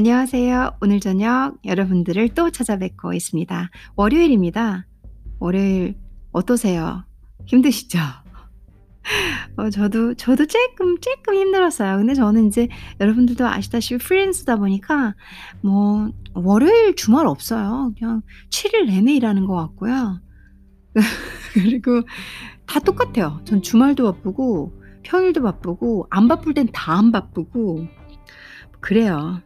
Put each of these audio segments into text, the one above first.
안녕하세요. 오늘 저녁 여러분들을 또 찾아뵙고 있습니다. 월요일입니다. 월요일 어떠세요? 힘드시죠? 어 저도 저도 쪼끔, 쪼끔 힘들었어요. 근데 저는 인제 여러분들도 아시다시피 프리랜서다 보니까 뭐 월요일 주말 없어요. 그냥 7일 내내 일하는 것 같고요. 그리고 다 똑같아요. 전 주말도 바쁘고 평일도 바쁘고 안 바쁠 땐 다 안 바쁘고 그래요.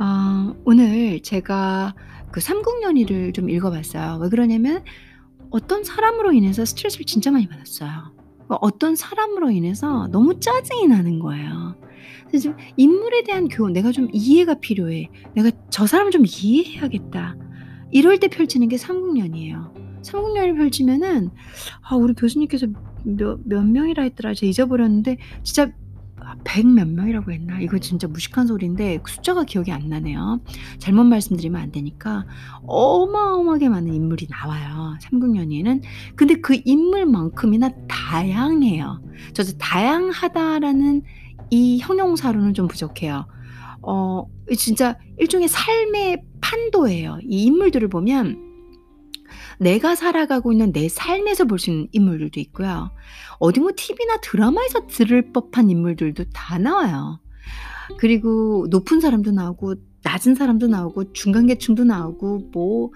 어 오늘 제가 그 삼국연의를 좀 읽어 봤어요. 왜 그러냐면 어떤 사람으로 인해서 스트레스를 진짜 많이 받았어요. 어 어떤 사람으로 인해서 너무 짜증이 나는 거예요. 그래서 좀 인물에 대한 교훈 '내가 좀 이해가 필요해. 내가 저 사람을 좀 이해해야겠다.' 이럴 때 펼치는 게 삼국연의예요. 삼국연의를 펼치면은 아 우리 교수님께서 몇 몇 명이라 했더라. 제가 잊어버렸는데 진짜 아100몇 명이라고 했나? 이거 진짜 무식한 소리인데 그 숫자가 기억이 안 나네요. 잘못 말씀드리면 안 되니까 어마어마하게 많은 인물이 나와요, 삼국연의에는. 근데 그 인물만큼이나 다양해요. 저도 '다양하다.'라는 이 형용사로는 좀 부족해요. 어이 진짜 일종의 삶의 판도예요. 이 인물들을 보면 내가 살아가고 있는 내 삶에서 볼 수 있는 인물들도 있고요. 어디 뭐 TV나 드라마에서 들을 법한 인물들도 다 나와요. 그리고 높은 사람도 나오고 낮은 사람도 나오고 중간 계층도 나오고 뭐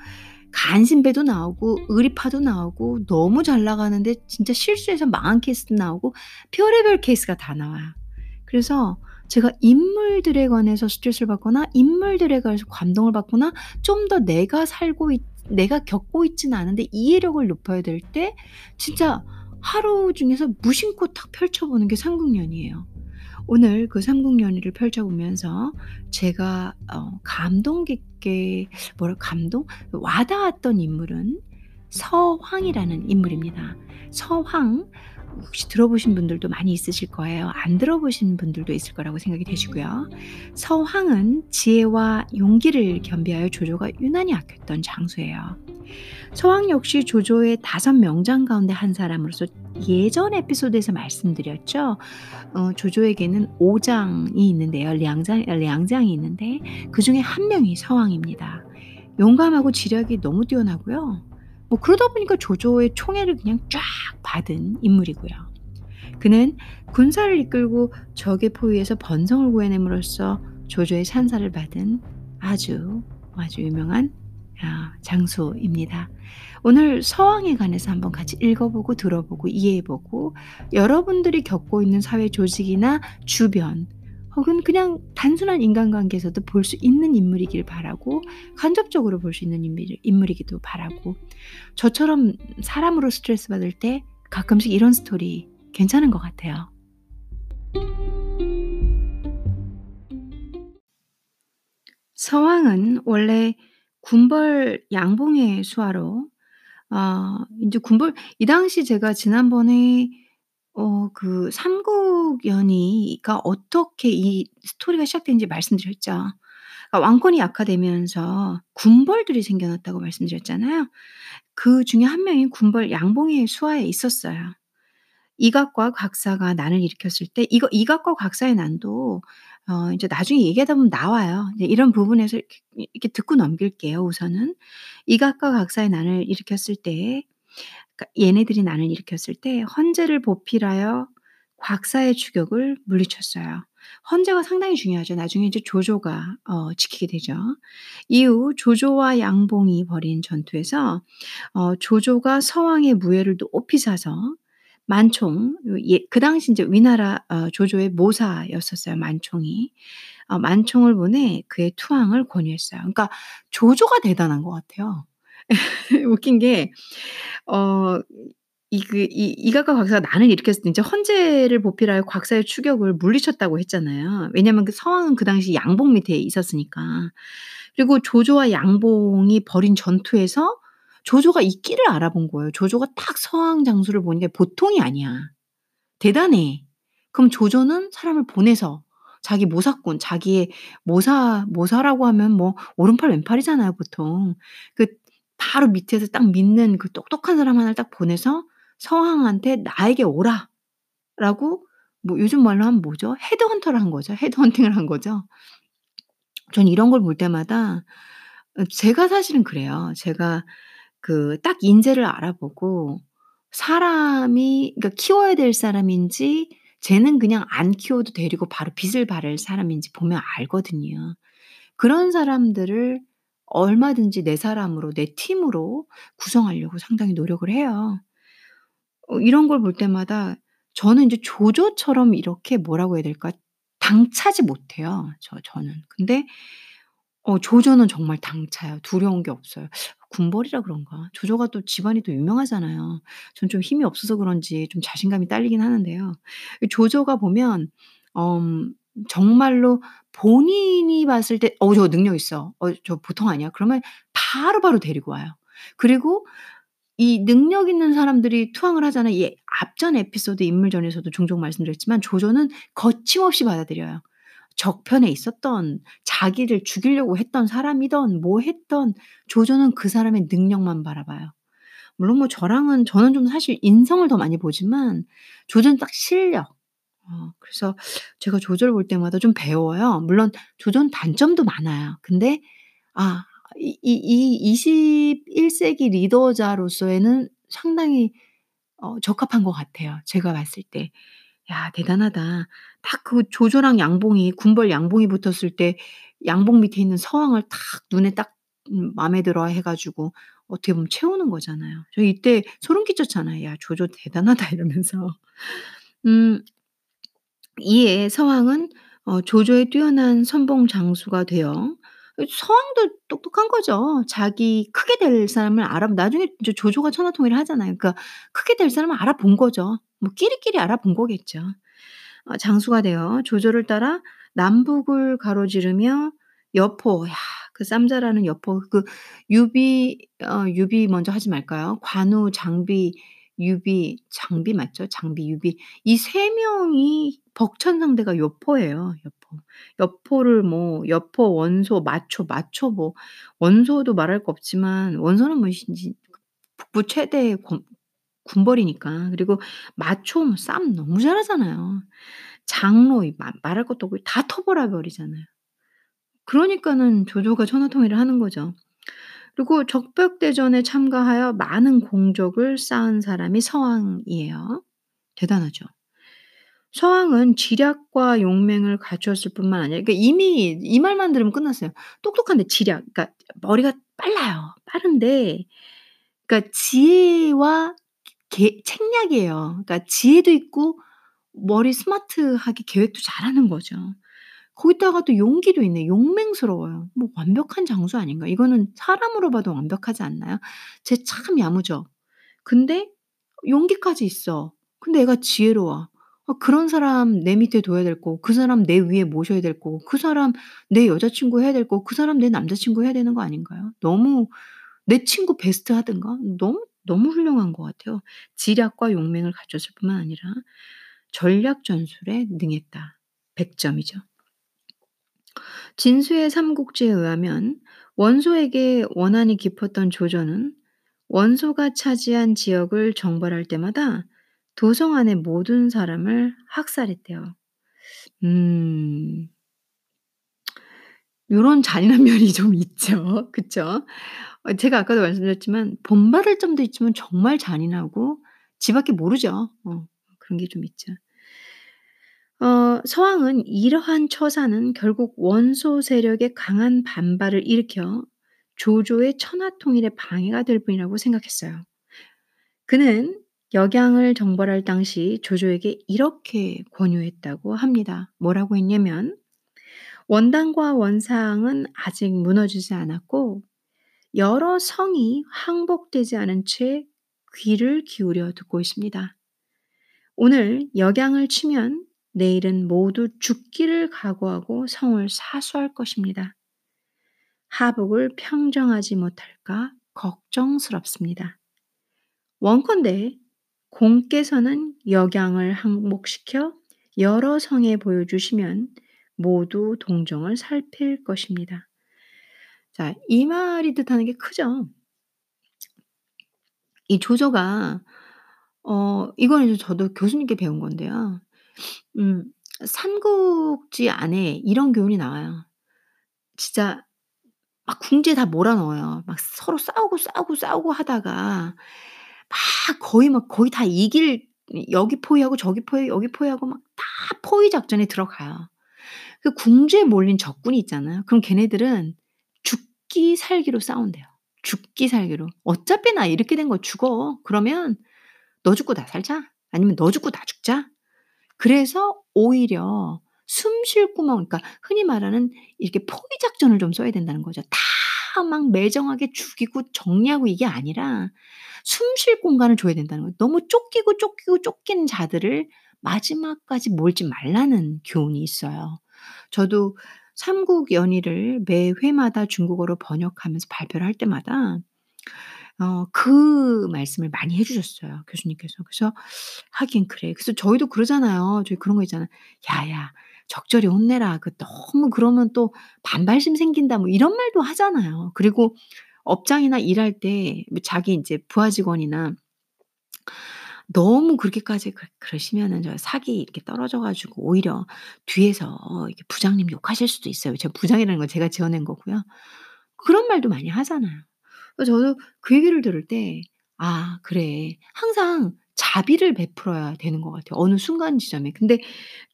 간신배도 나오고 의리파도 나오고 너무 잘 나가는데 진짜 실수해서 망한 케이스도 나오고 별의별 케이스가 다 나와요. 그래서 제가 인물들에 관해서 스트레스를 받거나 인물들에 관해서 감동을 받거나 좀 더 내가 살고 있 내가 겪고 있지는 않은데 이해력을 높여야 될 때 진짜 하루 중에서 무심코 탁 펼쳐 보는 게 삼국연의예요. 오늘 그 삼국연의를 펼쳐 보면서 제가 어 감동 깊게 뭐라 감동? 와 닿았던 인물은 서황이라는 인물입니다. 서황 혹시 들어보신 분들도 많이 있으실 거예요. 안 들어보신 분들도 있을 거라고 생각이 되시고요. 서황은 지혜와 용기를 겸비하여 조조가 유난히 아꼈던 장수예요. 서황 역시 조조의 다섯 명장 가운데 한 사람으로서 예전 에피소드에서 말씀드렸죠. 어, 조조에게는 오장이 있는데요. 량장, 량장이 있는데 그 중에 한 명이 서황입니다. 용감하고 지략이 너무 뛰어나고요. 뭐 그러다 보니까 조조의 총애를 그냥 쫙 받은 인물이고요. 그는 군사를 이끌고 적의 포위에서 번성을 구해냄으로써 조조의 찬사를 받은 아주 아주 유명한 아, 장소입니다. 오늘 서왕에 관해서 한번 같이 읽어보고 들어보고 이해해보고 여러분들이 겪고 있는 사회 조직이나 주변 혹은 그냥 단순한 인간관계에서도 볼 수 있는 인물이길 바라고 간접적으로 볼 수 있는 인물, 인물이기도 바라고 저처럼 사람으로 스트레스 받을 때 가끔씩 이런 스토리 괜찮은 것 같아요. 서왕은 원래 군벌 양봉의 수하로 어 인제 군벌 이 당시 제가 지난번에 어 그 삼국 연의가 어떻게 이 스토리가 시작된지 말씀드렸죠. 그러니까 왕권이 약화되면서 군벌들이 생겨났다고 말씀드렸잖아요. 그 중에 한 명이 군벌 양봉의 수하에 있었어요. 이각과 곽사가 난을 일으켰을 때 이거 이각과 곽사의 난도 어 인제 나중에 얘기하다 보면 나와요. 이제 이런 부분에서 이렇게 듣고 넘길게요 우선은. 이각과 곽사의 난을 일으켰을 때 얘네들이 난을 일으켰을 때 헌제를 보필하여 곽사의 추격을 물리쳤어요. 헌제가 상당히 중요하죠. 나중에 이제 조조가 어 지키게 되죠. 이후 조조와 양봉이 벌인 전투에서 어 조조가 서왕의 무예를 높이 사서 만총 예 그 당시 인제 위나라 어 조조의 모사였었어요 만총이. 어 만총을 보내 그의 투항을 권유했어요. 그러니까 조조가 대단한 것 같아요. 웃긴 게 어 이 그 이 이각과 곽사가 난을 일으켰을 때 인제 헌제를 보필하여 곽사의 추격을 물리쳤다고 했잖아요. 왜냐면 그 서왕은 그 당시 양봉 밑에 있었으니까. 그리고 조조와 양봉이 벌인 전투에서 조조가 이 끼를 알아본 거예요. 조조가 딱 서왕 장수를 게 보통이 아니야. 대단해. 그럼 조조는 사람을 보내서 자기 모사꾼, 자기의 모사 모사라고 하면 뭐 오른팔 왼팔이잖아요, 보통. 그 바로 밑에서 딱 믿는 그 똑똑한 사람 하나를 딱 보내서 서왕한테 "나에게 오라."라고 뭐 요즘 말로 하면 뭐죠? 헤드헌터를 한 거죠. 헤드헌팅을 한 거죠. 전 이런 걸 볼 때마다 어 제가 사실은 그래요. 제가 그 딱 인재를 알아보고 사람이 그러니까 키워야 될 사람인지 쟤는 그냥 안 키워도 데리고 바로 빛을 발할 사람인지 보면 알거든요. 그런 사람들을 얼마든지 내 사람으로 내 팀으로 구성하려고 상당히 노력을 해요. 어 이런 걸 볼 때마다 저는 인제 조조처럼 이렇게 뭐라고 해야 될까? 당차지 못해요 저 저는. 근데 어 조조는 정말 당차요. 두려운 게 없어요. 군벌이라 그런가? 조조가 또 집안이 또 유명하잖아요. 전 좀 힘이 없어서 그런지 좀 자신감이 딸리긴 하는데요. 이 조조가 보면 엄 정말로 본인이 봤을 때 "어 저 능력 있어. 어 저 보통 아니야." 그러면 바로바로 데리고 와요. 그리고 이 능력 있는 사람들이 투항을 하잖아요. 이 앞전 에피소드 인물전에서도 종종 말씀드렸지만 조조는 거침없이 받아들여요. 적편에 있었던 자기를 죽이려고 했던 사람이든 뭐 했든 조조는 그 사람의 능력만 바라봐요. 물론 뭐 저랑은 저는 좀 사실 인성을 더 많이 보지만 조조는 딱 실력. 어 그래서 제가 조조를 볼 때마다 좀 배워요. 물론 조조는 단점도 많아요. 근데 아 이 이 이 21 세기 리더자로서에는 상당히 어 적합한 것 같아요 제가 봤을 때. '야 대단하다.' 딱 그 조조랑 양봉이 군벌 양봉이 붙었을 때 양봉 밑에 있는 서왕을 딱 눈에 딱 음 마음에 들어 해 가지고 어떻게 보면 채우는 거잖아요. 저 이때 소름 끼쳤잖아요. '야 조조 대단하다.' 이러면서. 음 이에 서왕은 어 조조의 뛰어난 선봉 장수가 되어 이 서왕도 똑똑한 거죠. 자기 크게 될 사람을 알아 나중에 조조가 천하통일을 하잖아요. 그러니까 크게 될 사람을 알아본 거죠. 뭐 끼리끼리 알아본 거겠죠. 어 장수가 되어 조조를 따라 남북을 가로지르며 여포 야 그 쌈 잘하는 여포 그 유비 어 유비 먼저 하지 말까요? 관우, 장비, 유비 장비 맞죠? 장비, 유비 이 3명이 벅찬 상대가 여포예요 여포. 여포를 뭐 여포, 원소, 마초, 마초 뭐 원소도 말할 거 없지만 원소는 뭐시 북부 최대의 권 군벌이니까. 그리고 마초 뭐 싸움 너무 잘하잖아요. 장로 말할 것도 없고 다 토벌해 버리잖아요. 그러니까는 조조가 천하통일을 하는 거죠. 그리고 적벽대전에 참가하여 많은 공적을 쌓은 사람이 서왕이에요. 대단하죠. 서왕은 지략과 용맹을 갖추었을 뿐만 아니라 그러니까 이미 이 말만 들으면 끝났어요. 똑똑한데 지략 그러니까 머리가 빨라요. 빠른데 그러니까 지혜와 계 책략이에요. 그러니까 지혜도 있고 머리 스마트하게 계획도 잘하는 거죠. 거기다가 또 용기도 있네. 용맹스러워요. 뭐 완벽한 장수 아닌가? 이거는 사람으로 봐도 완벽하지 않나요? 쟤 참 야무져. 근데 용기까지 있어. 근데 애가 지혜로워. 아 그런 사람 내 밑에 둬야 될 거고 그 사람 내 위에 모셔야 될 거고 그 사람 내 여자친구 해야 될 거고 그 사람 내 남자친구 해야 되는 거 아닌가요? 너무 내 친구 베스트 하든가 너무, 너무 훌륭한 것 같아요. 지략과 용맹을 갖췄을 뿐만 아니라 전략 전술에 능했다. 100 점이죠. 진수의 삼국지에 의하면 원소에게 원한이 깊었던 조조는 원소가 차지한 지역을 정벌할 때마다 도성 안의 모든 사람을 학살했대요. 음. 요런 잔인한 면이 좀 있죠. 그쵸? 어 제가 아까도 말씀드렸지만 본받을 점도 있지만 정말 잔인하고 지 밖에 모르죠. 어 그런 게 좀 있죠. 어 서왕은 이러한 처사는 결국 원소 세력의 강한 반발을 일으켜 조조의 천하 통일에 방해가 될 뿐이라고 생각했어요. 그는 역양을 정벌할 당시 조조에게 이렇게 권유했다고 합니다. 뭐라고 했냐면 "원당과 원상은 아직 무너지지 않았고 여러 성이 항복되지 않은 채 귀를 기울여 듣고 있습니다. 오늘 역양을 치면 내일은 모두 죽기를 각오하고 성을 사수할 것입니다. 하복을 평정하지 못할까 걱정스럽습니다. 원컨대 공께서는 역양을 항복시켜 여러 성에 보여주시면 모두 동정을 살필 것입니다." 자 이 말이 뜻하는 게 크죠. 이 조조가 어 이거는 저도 교수님께 배운 건데요. 음 삼국지 안에 이런 교훈이 나와요. 진짜 막 궁지에 다 몰아 넣어요. 막 서로 싸우고, 싸우고, 싸우고 하다가 막 거의 막 거의 다 이길 여기 포위하고 저기 포위 여기 포위하고 막 다 포위 작전에 들어가요. 그 궁지에 몰린 적군이 있잖아요. 그럼 걔네들은 죽기 살기로 싸운대요. 죽기 살기로. "어차피 나 이렇게 된 거 죽어. 그러면 너 죽고 나 살자. 아니면 너 죽고 나 죽자." 그래서 오히려 숨 쉴 구멍 그러니까 흔히 말하는 이렇게 포위 작전을 좀 써야 된다는 거죠. 다 막 매정하게 죽이고 정리하고 이게 아니라 숨 쉴 공간을 줘야 된다는 거예요. 너무 쫓기고, 쫓기고 쫓기는 자들을 마지막까지 몰지 말라는 교훈이 있어요. 저도 삼국 연의를 매 회마다 중국어로 번역하면서 발표를 할 때마다 어 그 말씀을 많이 해 주셨어요, 교수님께서. 그래서 하긴 그래. 그래서 저희도 그러잖아요. 저희 그런 거 있잖아요. "야야 적절히 혼내라. 그 너무 그러면 또 반발심 생긴다." 뭐 이런 말도 하잖아요. 그리고 업장이나 일할 때뭐 자기 인제 부하 직원이나 너무 그렇게까지 그 그러시면은 저 사기 이렇게 떨어져 가지고 오히려 뒤에서 이렇게 부장님 욕하실 수도 있어요. 제가 부장이라는 건 제가 지어낸 거고요. 그런 말도 많이 하잖아요. 저도 그 얘기를 들을 때 '아 그래.' 항상 자비를 베풀어야 되는 것 같아요, 어느 순간 지점에. 근데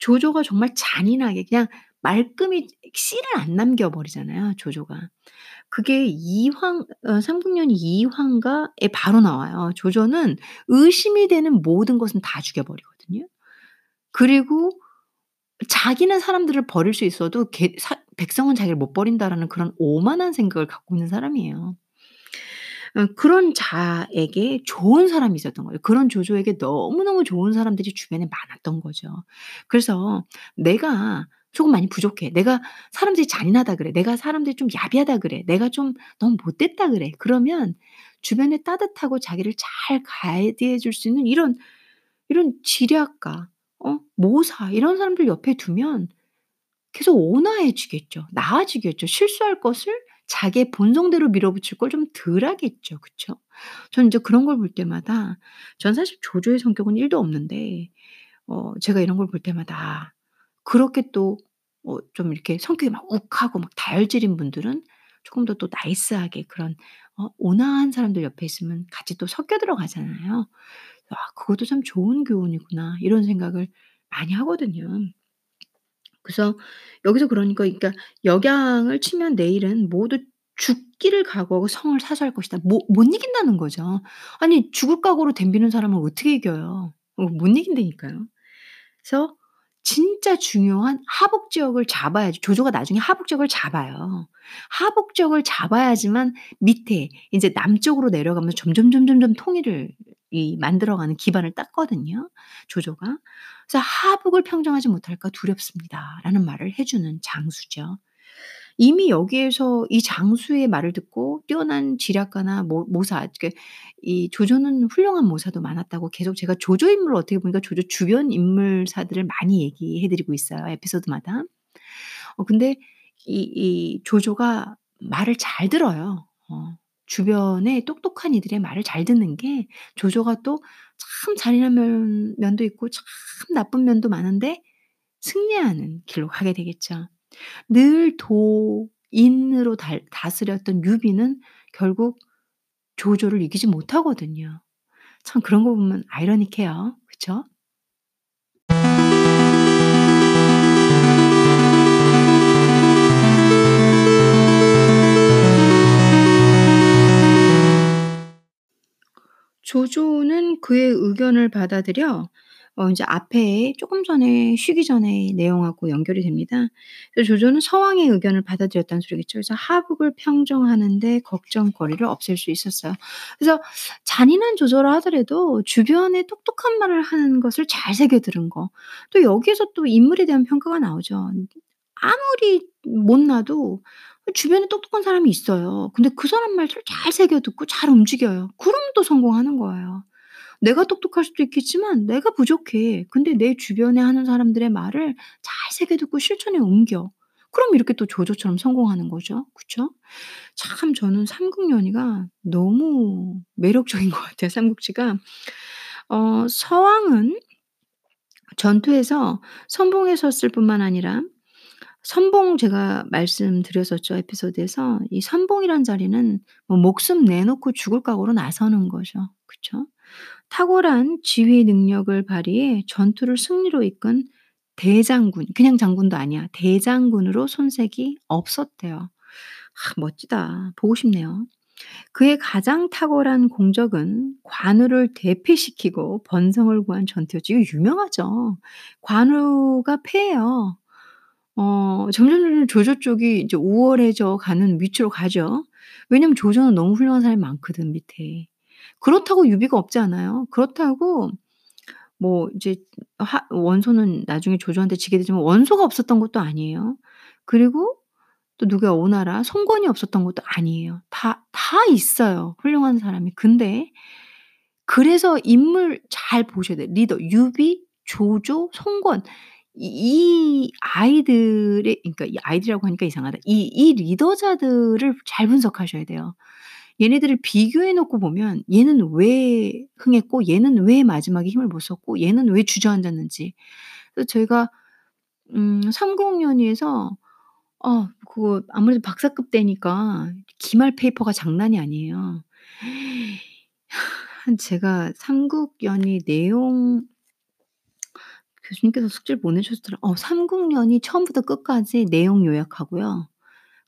조조가 정말 잔인하게 그냥 말끔히 씨를 안 남겨 버리잖아요, 조조가. 그게 이황 어 삼국연의 이황가에 바로 나와요. 조조는 의심이 되는 모든 것은 다 죽여 버리거든요. 그리고 자기는 사람들을 버릴 수 있어도 개 사 '백성은 자기를 못 버린다.'라는 그런 오만한 생각을 갖고 있는 사람이에요. 어 그런 자에게 좋은 사람이 있었던 거예요. 그런 조조에게 너무너무 좋은 사람들이 주변에 많았던 거죠. 그래서 '내가 조금 많이 부족해. 내가 사람들이 잔인하다 그래. 내가 사람들이 좀 야비하다 그래. 내가 좀 너무 못됐다 그래.' 그러면 주변에 따뜻하고 자기를 잘 가이드해 줄 수 있는 이런 이런 지략가 어 모사 이런 사람들 옆에 두면 계속 온화해지겠죠. 나아지겠죠. 실수할 것을 자기의 본성대로 밀어붙일 걸 좀 덜 하겠죠. 그쵸? 저는 인제 그런 걸 볼 때마다 전 사실 조조의 성격은 1도 없는데 어 제가 이런 걸 볼 때마다 그렇게 또 어 좀 이렇게 성격이 막 욱하고 막 다혈질인 분들은 조금 더 또 나이스하게 그런 어 온화한 사람들 옆에 있으면 같이 또 섞여 들어가잖아요. '아 그것도 참 좋은 교훈이구나.' 이런 생각을 많이 하거든요. 그래서 여기서 그러니까 그러니까 역양을 치면 내일은 모두 죽기를 각오하고 성을 사수할 것이다. 못 못 이긴다는 거죠. 아니 죽을 각오로 덤비는 사람을 어떻게 이겨요. 어못 이긴다니까요. 그래서 진짜 중요한 하복 지역을 잡아야지 조조가 나중에 하복 지역을 잡아요. 하복 지역을 잡아야지만 밑에 인제 남쪽으로 내려가면서 점점 점점점 통일을 이 만들어가는 기반을 땄거든요, 조조가. 그래서 "하복을 평정하지 못할까 두렵습니다."라는 말을 해 주는 장수죠. 이미 여기에서 이 장수의 말을 듣고 뛰어난 지략가나 모 모사 이렇게 이 조조는 훌륭한 모사도 많았다고 계속 제가 조조 인물을 어떻게 보니까 조조 주변 인물사들을 많이 얘기해 드리고 있어요, 에피소드마다. 어 근데 이 이 조조가 말을 잘 들어요. 어 주변에 똑똑한 이들의 말을 잘 듣는 게 조조가 또 참 잔인한 면 면도 있고 참 나쁜 면도 많은데 승리하는 길로 가게 되겠죠. 늘 도인으로 달 다스렸던 유비는 결국 조조를 이기지 못하거든요. 참 그런 거 보면 아이러니해요. 그쵸? 조조는 그의 의견을 받아들여 어 인제 앞에 쪼금 전에 쉬기 전에 내용하고 연결이 됩니다. 그래서 조조는 서왕의 의견을 받아들였다는 소리겠죠. 그래서 하북을 평정하는 데 걱정거리를 없앨 수 있었어요. 그래서 잔인한 조조라 하더라도 주변에 똑똑한 말을 하는 것을 잘 새겨 들은 거. 또 여기에서 또 인물에 대한 평가가 나오죠. 아무리 못나도 주변에 똑똑한 사람이 있어요. 근데 그 사람 말을 잘 새겨 듣고 잘 움직여요. 그러면 또 성공하는 거예요. 내가 똑똑할 수도 있겠지만 내가 부족해. 근데 내 주변에 하는 사람들의 말을 잘 새겨 듣고 실천에 옮겨. 그럼 이렇게 또 조조처럼 성공하는 거죠. 그쵸? 참 저는 삼국연의가 너무 매력적인 것 같아요, 삼국지가. 어 서왕은 전투에서 선봉에 섰을 뿐만 아니라 선봉 제가 말씀드렸었죠 에피소드에서. 이 선봉이란 자리는 뭐 목숨 내놓고 죽을 각오로 나서는 거죠. 그쵸? 탁월한 지휘 능력을 발휘해 전투를 승리로 이끈 대장군 그냥 장군도 아니야. 대장군으로 손색이 없었대요. 아 멋지다. 보고 싶네요. 그의 가장 탁월한 공적은 관우를 대피시키고 번성을 구한 전투였죠. 이거 유명하죠. 관우가 패해요. 어 점점점점 조조 쪽이 이제 우월해져 가는 위치로 가죠. 왜냐면 조조는 너무 훌륭한 사람이 많거든 밑에. 그렇다고 유비가 없지 않아요. 그렇다고 뭐 이제 하 원소는 나중에 조조한테 지게 되지만 원소가 없었던 것도 아니에요. 그리고 또 누가 오나라 손권이 없었던 것도 아니에요. 다 다 있어요 훌륭한 사람이. 근데 그래서 인물 잘 보셔야 돼요. 리더 유비, 조조, 손권 이 이 아이들의 그러니까 이 아이들이라고 하니까 이상하다. 이 이 리더자들을 잘 분석하셔야 돼요. 얘네들을 비교해 놓고 보면 얘는 왜 흥했고 얘는 왜 마지막에 힘을 못 썼고 얘는 왜 주저앉았는지. 그래서 저희가 음 삼국연의에서 어 그거 아무래도 박사급 되니까 기말 페이퍼가 장난이 아니에요. 한 제가 삼국연의 내용 교수님께서 숙제를 보내주셨더라. 어 삼국연의 처음부터 끝까지 내용 요약하고요.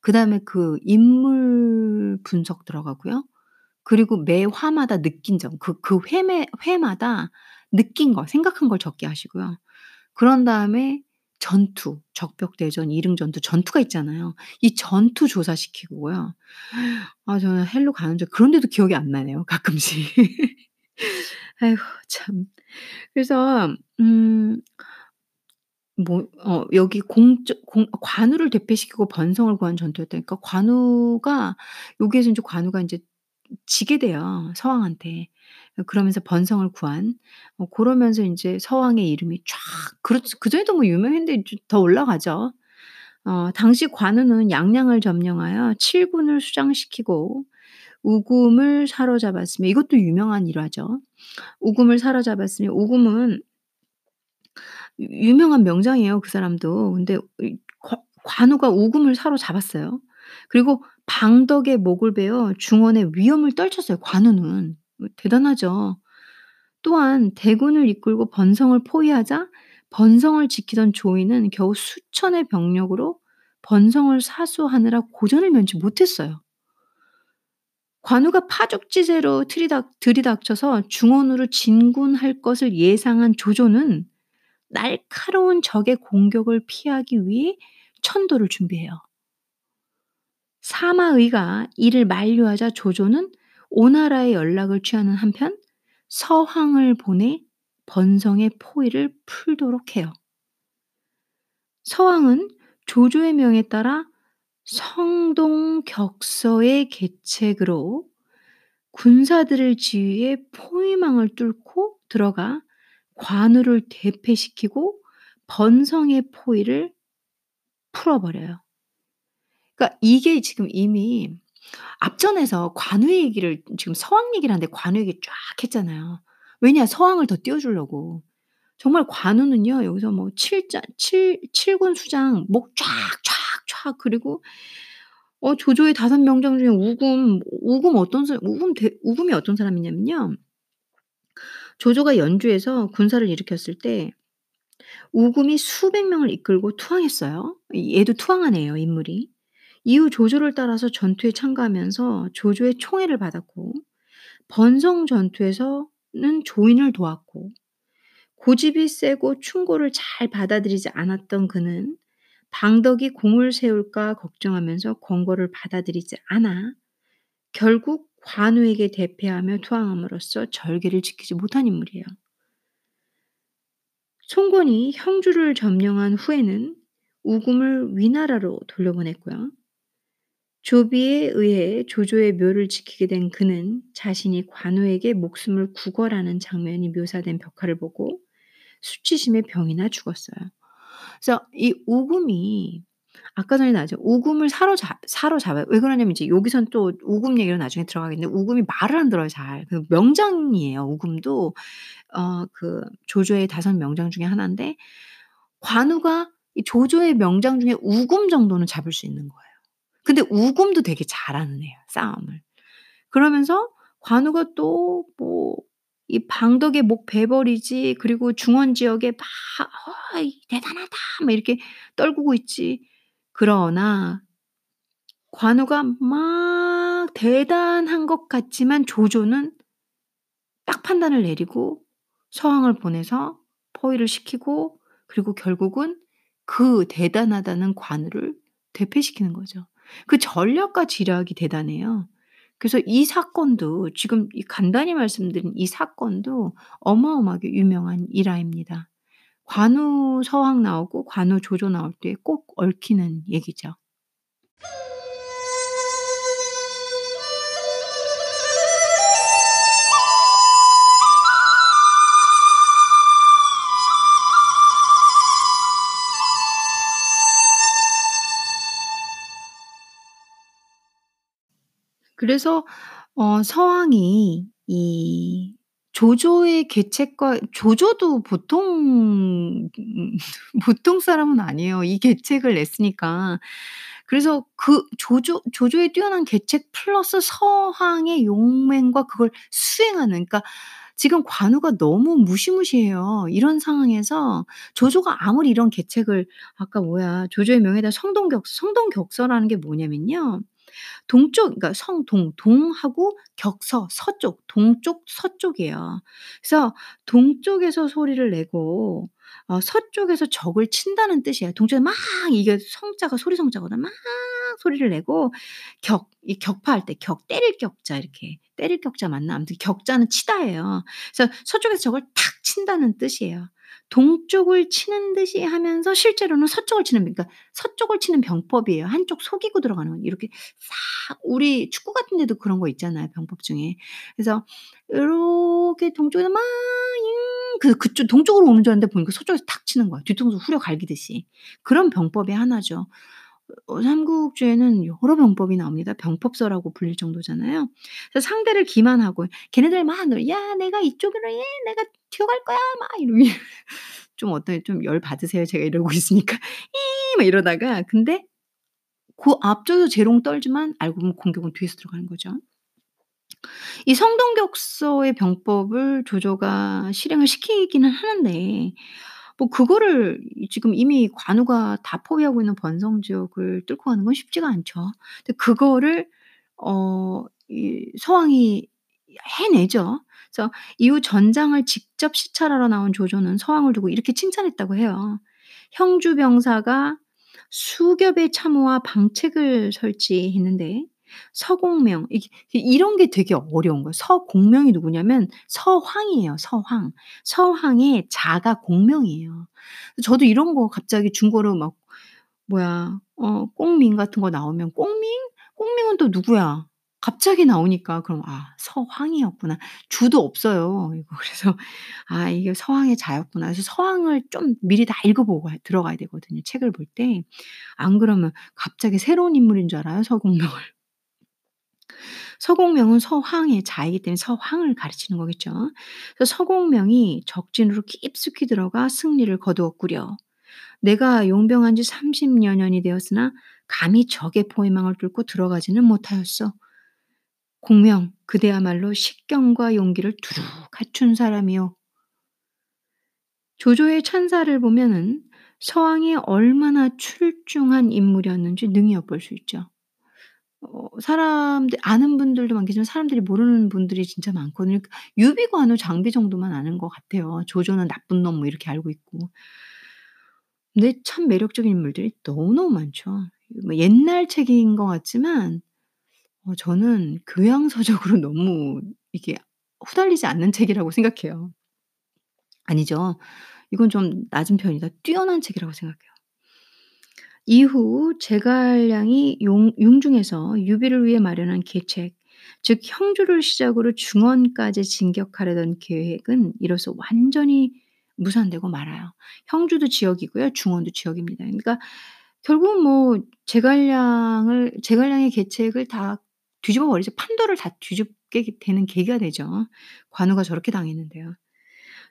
그다음에 그 인물 분석 들어가고요. 그리고 매 화마다 느낀 점 그 그 회매 회마다 느낀 거 생각한 걸 적게 하시고요. 그런 다음에 전투, 적벽대전, 이릉전투 전투가 있잖아요. 이 전투 조사시키고요. 아 저는 hell로 가는 줄 그런데도 기억이 안 나네요 가끔씩. 아이고 참. 그래서 음 뭐 어 여기 공적 공 관우를 대피시키고 번성을 구한 전투였다니까 관우가 여기에서 인제 관우가 인제 지게 돼요 서왕한테. 어 그러면서 번성을 구한 어 고러면서 인제 서왕의 이름이 쫙 그렇죠 그전에도 뭐 유명했는데 좀 더 올라가죠. 어 당시 관우는 양양을 점령하여 칠군을 수장시키고 우금을 사로잡았으며 이것도 유명한 일화죠. 우금을 사로잡았으며 우금은 유 유명한 명장이에요 그 사람도. 근데 관우가 우금을 사로잡았어요. 그리고 방덕의 목을 베어 중원의 위험을 떨쳤어요 관우는. 어 대단하죠. 또한 대군을 이끌고 번성을 포위하자 번성을 지키던 조이는 겨우 수천의 병력으로 번성을 사수하느라 고전을 면치 못했어요. 관우가 파죽지세로 들이닥 들이닥쳐서 중원으로 진군할 것을 예상한 조조는 날카로운 적의 공격을 피하기 위해 천도를 준비해요. 사마의가 이를 만류하자 조조는 오나라에 연락을 취하는 한편 서황을 보내 번성의 포위를 풀도록 해요. 서황은 조조의 명에 따라 성동격서의 계책으로 군사들을 지휘해 포위망을 뚫고 들어가 관우를 대패시키고 번성의 포위를 풀어 버려요. 그러니까 이게 지금 이미 앞전에서 관우 얘기를 지금 서왕 얘기를 하는데 관우 얘기 쫙 했잖아요. 왜냐 서왕을 더 띄워 주려고. 정말 관우는요 여기서 뭐 칠자 칠 칠군 수장 목 쫙쫙 그리고 어 조조의 5 명장 중에 우금, 우금 어떤 사람 우금 대 우금이 어떤 사람이냐면요. 조조가 연주에서 군사를 일으켰을 때 우금이 수백 명을 이끌고 투항했어요. 이 얘도 투항한 애예요 인물이. 이후 조조를 따라서 전투에 참가하면서 조조의 총애를 받았고 번성 전투에서는 조인을 도왔고 고집이 세고 충고를 잘 받아들이지 않았던 그는 방덕이 공을 세울까 걱정하면서 권고를 받아들이지 않아 결국 관우에게 대패하며 투항함으로써 절개를 지키지 못한 인물이에요. 송건이 형주를 점령한 후에는 우금을 위나라로 돌려보냈고요. 조비에 의해 조조의 묘를 지키게 된 그는 자신이 관우에게 목숨을 구걸하는 장면이 묘사된 벽화를 보고 수치심에 병이 나 죽었어요. 그래서 이 우금이 아까 전에 나왔죠. 우금을 사로잡 사로잡아요. 왜 그러냐면 이제 여기선 또 우금 얘기로 나중에 들어가겠는데 우금이 말을 안 들어요 잘. 그 명장이에요 우금도. 어 그 조조의 5 명장 중에 하나인데 관우가 이 조조의 명장 중에 우금 정도는 잡을 수 있는 거예요. 근데 우금도 되게 잘하는 애야 싸움을. 그러면서 관우가 또 뭐 이 방덕의 목 베버리지 그리고 중원 지역에 막 "어이 대단하다." 막 이렇게 떨구고 있지. 그러나 관우가 막 대단한 것 같지만 조조는 딱 판단을 내리고 서왕을 보내서 포위를 시키고 그리고 결국은 그 대단하다는 관우를 대패시키는 거죠. 그 전략과 지략이 대단해요. 그래서 이 사건도 지금 이 간단히 말씀드린 이 사건도 어마어마하게 유명한 일화입니다. 관우 서왕 나오고 관우 조조 나올 때 꼭 얽히는 얘기죠. 그래서 어 서왕이 이 조조의 계책과 조조도 보통 보통 사람은 아니에요. 이 계책을 냈으니까. 그래서 그 조조 조조의 뛰어난 계책 플러스 서왕의 용맹과 그걸 수행하는 그러니까 지금 관우가 너무 무시무시해요. 이런 상황에서 조조가 아무리 이런 계책을 아까 뭐야 조조의 명에다 성동격서 성동격서라는 게 뭐냐면요. 동쪽 그러니까 성동 동하고 격서 서쪽 동쪽 서쪽이에요. 그래서 동쪽에서 소리를 내고 어 서쪽에서 적을 친다는 뜻이에요. 동쪽에 막 이게 성자가 소리 성자거든. 막 소리를 내고 격 이 격파할 때 격 때릴 격자 이렇게 때릴 격자 맞나? 아무튼 격자는 치다예요. 그래서 서쪽에서 적을 탁 친다는 뜻이에요. 동쪽을 치는 듯이 하면서 실제로는 서쪽을 치는 그러니까 서쪽을 치는 병법이에요. 한쪽 속이고 들어가는 건 이렇게 싹 우리 축구 같은 데도 그런 거 있잖아요, 병법 중에. 그래서 요렇게 동쪽에서 막잉그 그쪽 동쪽으로 오는 줄 알았는데 보니까 서쪽에서 탁 치는 거야. 뒤통수 후려 갈기듯이. 그런 병법의 하나죠. 어 삼국지에는 여러 병법이 나옵니다. 병법서라고 불릴 정도잖아요. 그래서 상대를 기만하고 걔네들 막 "야 내가 이쪽으로 해. 내가 튀어갈 거야." 막 이러면 좀 어때요? 좀열 받으세요? 제가 이러고 있으니까. "이." 막 이러다가 근데 그 앞쪽에서 재롱 떨지만 알고 보면 공격은 뒤에서 들어가는 거죠. 이 성동격서의 병법을 조조가 실행을 시키기는 하는데 뭐 그거를 이 지금 이미 관우가 다 포위하고 있는 번성 지역을 뚫고 가는 건 쉽지가 않죠. 근데 그거를 어 이 서왕이 해내죠. 그래서 이후 전장을 직접 시찰하러 나온 조조는 서왕을 두고 이렇게 칭찬했다고 해요. "형주 병사가 수겹의 참호와 방책을 설치했는데 서공명" 이게 이런 게 되게 어려운 거예요. 서공명이 누구냐면 서황이에요, 서황. 서황의 자가 공명이에요. 저도 이런 거 갑자기 중국어로 막 뭐야 어 꽁밍 같은 거 나오면 "꽁밍? 꽁밍은 또 누구야?" 갑자기 나오니까 그럼 '아 서황이었구나.' 주도 없어요. 이거 그래서 '아 이게 서황의 자였구나.' 그래서 서황을 좀 미리 다 읽어 보고 가 들어가야 되거든요, 책을 볼 때. 안 그러면 갑자기 새로운 인물인 줄 알아요, 서공명을. 서공명은 서황의 자이기 때문에 서황을 가르치는 거겠죠. 그래서 서공명이 적진으로 깊숙이 들어가 승리를 거두었구려. 내가 용병한 지 30여 년이 되었으나 감히 적의 포위망을 뚫고 들어가지는 못하였소. 공명, 그대야말로 식견과 용기를 두루 갖춘 사람이요. 조조의 찬사를 보면은 서왕이 얼마나 출중한 인물이었는지 능히 엿볼 수 있죠. 어 사람들 아는 분들도 많겠지만 사람들이 모르는 분들이 진짜 많거든요. 그 유비관우 장비 정도만 아는 것 같아요. 조조는 나쁜 놈 뭐 이렇게 알고 있고. 근데 참 매력적인 인물들이 너무너무 많죠. 뭐 옛날 책인 것 같지만 어 저는 교양서적으로 너무 이게 후달리지 않는 책이라고 생각해요. 아니죠. 이건 좀 낮은 편이다. 뛰어난 책이라고 생각해요. 이후 제갈량이 용 융중에서 유비를 위해 마련한 계책 즉 형주를 시작으로 중원까지 진격하려던 계획은 이로써 완전히 무산되고 말아요. 형주도 지역이고요. 중원도 지역입니다. 그러니까 결국은 뭐 제갈량을 제갈량의 계책을 다 뒤집어 버리죠. 판도를 다 뒤집게 되는 계기가 되죠. 관우가 저렇게 당했는데요.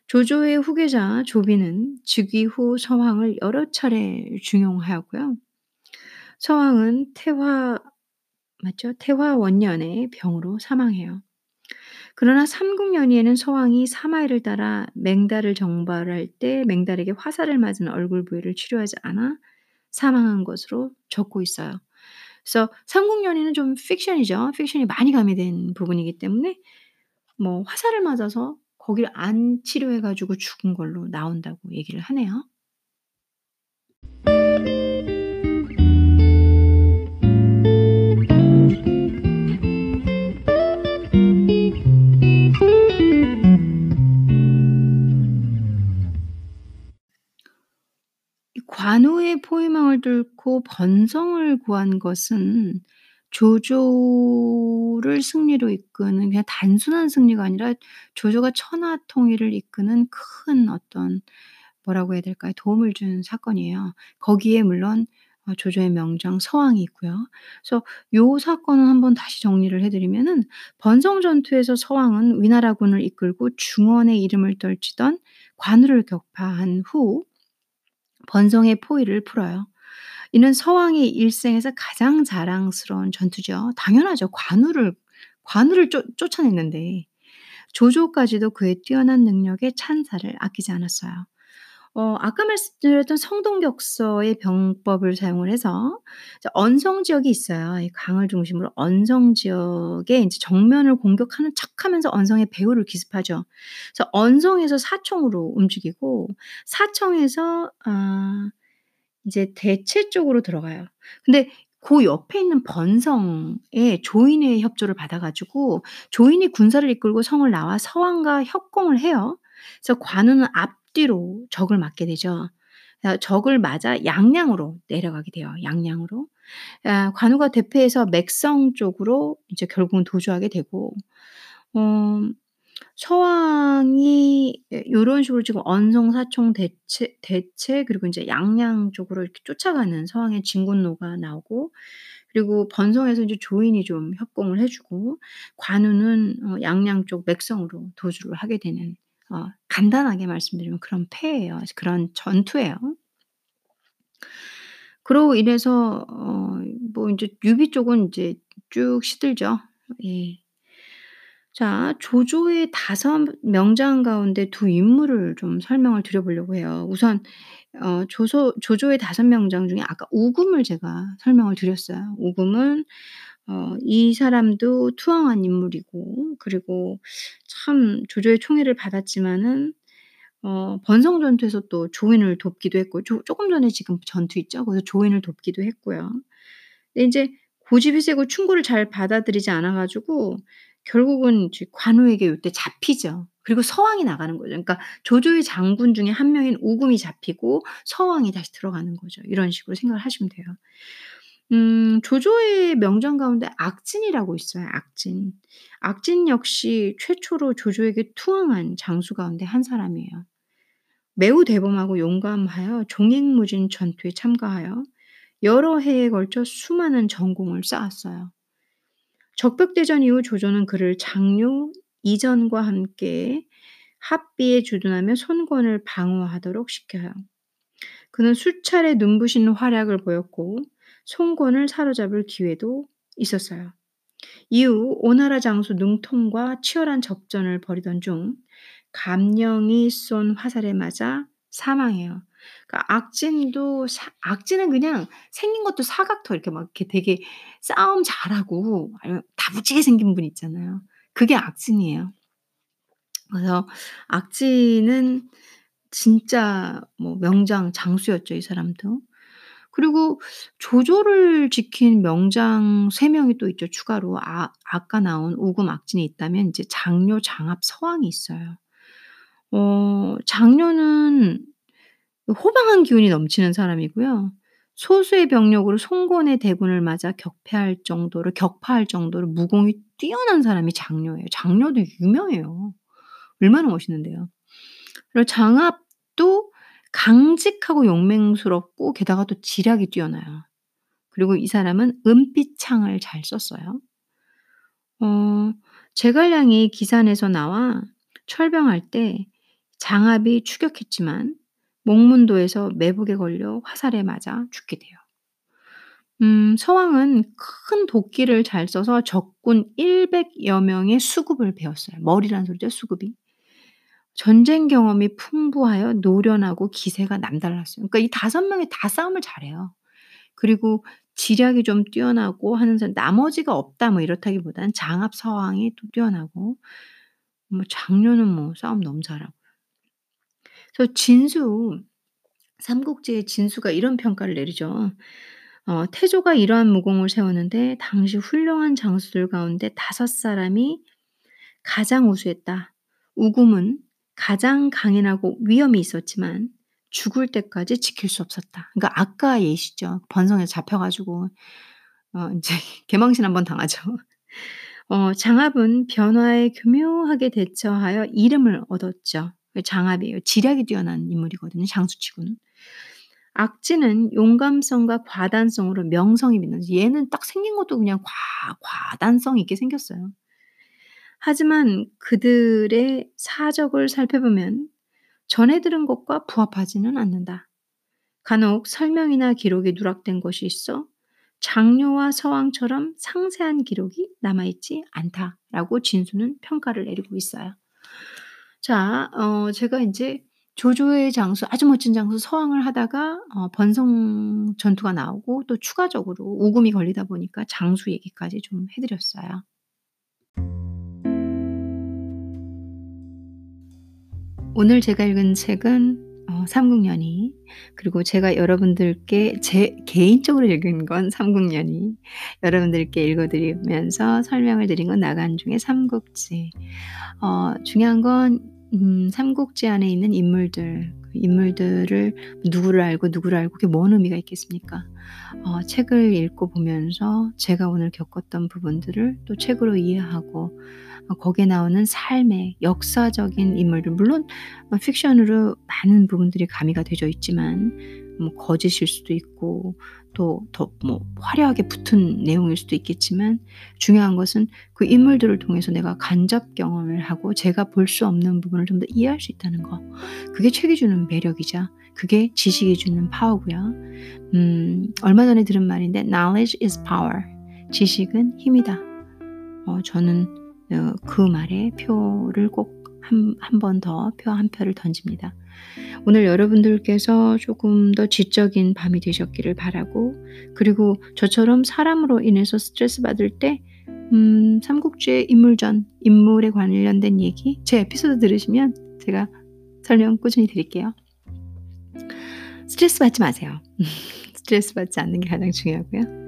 조조의 후계자 조비는 즉위 후 서왕을 여러 차례 중용하였고요. 서왕은 태화 맞죠? 태화 원년에 병으로 사망해요. 그러나 삼국연의에는 서왕이 사마이를 따라 맹달을 정벌할 때 맹달에게 화살을 맞은 얼굴 부위를 치료하지 않아 사망한 것으로 적고 있어요. 그래서 삼국연의는 좀 픽션이죠. 픽션이 많이 가미된 부분이기 때문에 뭐 화살을 맞아서 거기를 안 치료해 가지고 죽은 걸로 나온다고 얘기를 하네요. 이 관우의 포위망을 뚫고 번성을 구한 것은 조조를 승리로 이끄는 그냥 단순한 승리가 아니라 조조가 천하 통일을 이끄는 큰 어떤 뭐라고 해야 될까요? 도움을 준 사건이에요. 거기에 물론 어 조조의 명장 서왕이 있고요. 그래서 요 사건을 한번 다시 정리를 해 드리면은 번성 전투에서 서왕은 위나라군을 이끌고 중원의 이름을 떨치던 관우를 격파한 후 번성의 포위를 풀어요. 이는 서왕의 일생에서 가장 자랑스러운 전투죠. 당연하죠. 관우를 관우를 쫓 쫓아냈는데 조조까지도 그의 뛰어난 능력에 찬사를 아끼지 않았어요. 어 아까 말씀드렸던 성동격서의 병법을 사용을 해서 이제 언성 지역이 있어요. 이 강을 중심으로 언성 지역에 인제 정면을 공격하는 척하면서 언성의 배후를 기습하죠. 그래서 언성에서 사청으로 움직이고 사청에서 아 이제 대체 쪽으로 들어가요. 근데 고 옆에 있는 번성에 조인의 협조를 받아 가지고 조인이 군사를 이끌고 성을 나와 서왕과 협공을 해요. 그래서 관우는 앞뒤로 적을 맞게 되죠. 어 적을 맞아 양양으로 내려가게 돼요, 양양으로. 아 관우가 대패해서 맥성 쪽으로 이제 결국은 도주하게 되고 어 서왕이 예 요런 식으로 지금 언성, 사청, 대체 대체 그리고 인제 양양 쪽으로 이렇게 쫓아가는 서왕의 진군로가 나오고 그리고 번성에서 이제 조인이 좀 협공을 해 주고 관우는 어 양양 쪽 맥성으로 도주를 하게 되는 어 간단하게 말씀드리면 그런 패예요. 그런 전투예요. 그로 인해서 어 뭐 인제 유비 쪽은 인제 쭉 시들죠. 예. 자 조조의 5 명장 가운데 2 인물을 좀 설명을 드려 보려고 해요. 우선 어 조소 조조의 5 명장 중에 아까 우금을 제가 설명을 드렸어요. 우금은 어 이 사람도 투항한 인물이고 그리고 참 조조의 총애를 받았지만은 어 번성 전투에서 또 조인을 돕기도 했고 조 쪼끔 전에 지금 전투 있죠? 거기서 조인을 돕기도 했고요. 근데 인제 고집이 세고 충고를 잘 받아들이지 않아 가지고 결국은 관우에게 요때 잡히죠. 그리고 서왕이 나가는 거죠. 그러니까 조조의 장군 중에 1 명인 우금이 잡히고 서왕이 다시 들어가는 거죠. 이런 식으로 생각을 하시면 돼요. 음 조조의 명장 가운데 악진이라고 있어요, 악진. 악진 역시 최초로 조조에게 투항한 장수 가운데 한 사람이에요. 매우 대범하고 용감하여 종횡무진 전투에 참가하여 여러 해에 걸쳐 수많은 전공을 쌓았어요. 적벽대전 이후 조조는 그를 장료 이전과 함께 합비에 주둔하며 손권을 방어하도록 시켜요. 그는 수차례 눈부신 활약을 보였고 손권을 사로잡을 기회도 있었어요. 이후 오나라 장수 능통과 치열한 접전을 벌이던 중 감령이 쏜 화살에 맞아 사망해요. 그러니까 악진도 사 악진은 그냥 생긴 것도 사각터 이렇게 막 이렇게 되게 싸움 잘하고 아니면 다부지게 생긴 분 있잖아요. 그게 악진이에요. 그래서 악진은 진짜 뭐 명장 장수였죠, 이 사람도. 그리고 조조를 지킨 명장 3 명이 또 있죠, 추가로. 아 아까 나온 우금, 악진이 있다면 인제 장료, 장합, 서왕이 있어요. 어 장료는 호방한 기운이 넘치는 사람이고요. 소수의 병력으로 송곤의 대군을 맞아 격패할 정도로 격파할 정도로 무공이 뛰어난 사람이 장료예요. 장료도 유명해요. 얼마나 멋있는데요. 그리고 장합도 강직하고 용맹스럽고 게다가 또 지략이 뛰어나요. 그리고 이 사람은 은빛 창을 잘 썼어요. 어 제갈량이 기산에서 나와 철병할 때 장압이 추격했지만 목문도에서 매복에 걸려 화살에 맞아 죽게 돼요. 음 서왕은 큰 도끼를 잘 써서 적군 100여 명의 수급을 베었어요. 머리란 소리죠, 수급이. 전쟁 경험이 풍부하여 노련하고 기세가 남달랐어요. 그러니까 이 다섯 명이 다 싸움을 잘해요. 그리고 지략이 좀 뛰어나고 하는 사람 나머지가 없다 뭐 이렇다기보다는 장압 서왕이 또 뛰어나고 뭐 장녀는 뭐 싸움 너무 잘하고. 그래서 진수 삼국지의 진수가 이런 평가를 내리죠. 어 태조가 이러한 무공을 세우는데 당시 훌륭한 장수들 가운데 다섯 사람이 가장 우수했다. 우금은 가장 강인하고 위험이 있었지만 죽을 때까지 지킬 수 없었다. 그러니까 아까 예시죠. 번성에 잡혀 가지고 어 인제 개망신 한번 당하죠. 어 장압은 변화에 교묘하게 대처하여 이름을 얻었죠. 그 장압이에요. 지략이 뛰어난 인물이거든요, 장수치고는. 악진은 용감성과 과단성으로 명성이 빛나죠. 얘는 딱 생긴 것도 그냥 과 과단성 있게 생겼어요. 하지만 그들의 사적을 살펴보면 전해 들은 것과 부합하지는 않는다. 간혹 설명이나 기록이 누락된 것이 있어 장료와 서왕처럼 상세한 기록이 남아있지 않다라고 진수는 평가를 내리고 있어요. 자, 어, 제가 이제 조조의 장수, 아주 멋진 장수 서왕을 하다가 어, 번성 전투가 나오고 또 추가적으로 우금이 걸리다 보니까 장수 얘기까지 좀 해 드렸어요. 오늘 제가 읽은 책은 어, 삼국연이. 그리고 제가 여러분들께 제 개인적으로 읽은 건 삼국연이. 여러분들께 읽어드리면서 설명을 드린 건 나간 중에 삼국지. 어, 중요한 건 음, 삼국지 안에 있는 인물들. 그 인물들을 누구를 알고 누구를 알고 그게 뭔 의미가 있겠습니까? 어, 책을 읽고 보면서 제가 오늘 겪었던 부분들을 또 책으로 이해하고 어, 거기에 나오는 삶의 역사적인 인물들 물론 어, 픽션으로 많은 부분들이 가미가 되어 있지만 뭐 거짓일 수도 있고 또 더 뭐 화려하게 붙은 내용일 수도 있겠지만 중요한 것은 그 인물들을 통해서 내가 간접 경험을 하고 제가 볼 수 없는 부분을 좀 더 이해할 수 있다는 거. 그게 책이 주는 매력이자 그게 지식이 주는 파워고요. 음, 얼마 전에 들은 말인데 knowledge is power. 지식은 힘이다. 어, 저는 어, 그 말에 표를 꼭한한번 더 표 한 표를 던집니다. 오늘 여러분들께서 조금 더 지적인 밤이 되셨기를 바라고 그리고 저처럼 사람으로 인해서 스트레스 받을 때 음, 삼국지의 인물전, 인물에 관련된 얘기 제 에피소드 들으시면 제가 설명 꾸준히 드릴게요. 스트레스 받지 마세요. 스트레스 받지 않는 게 가장 중요하고요.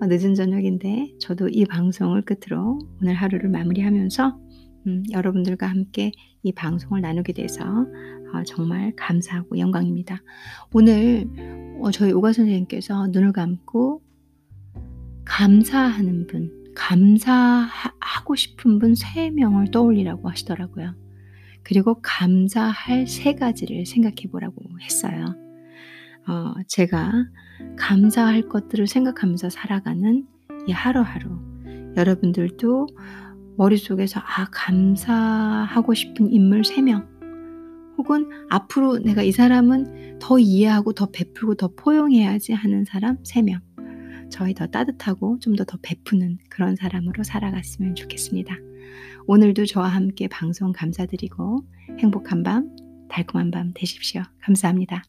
어, 늦은 저녁인데 저도 이 방송을 끝으로 오늘 하루를 마무리하면서 음, 여러분들과 함께 이 방송을 나누게 돼서 어, 정말 감사하고 영광입니다. 오늘 어, 저희 오가 선생님께서 눈을 감고 감사하는 분, 감사하고 싶은 분 세 명을 떠올리라고 하시더라고요. 그리고 감사할 세 가지를 생각해 보라고 했어요. 어, 제가 감사할 것들을 생각하면서 살아가는 이 하루하루 여러분들도 머릿속에서 아 감사하고 싶은 인물 3명 혹은 앞으로 내가 이 사람은 더 이해하고 더 베풀고 더 포용해야지 하는 사람 3명 저희 더 따뜻하고 좀 더 더 베푸는 그런 사람으로 살아갔으면 좋겠습니다. 오늘도 저와 함께 방송 감사드리고 행복한 밤, 달콤한 밤 되십시오. 감사합니다.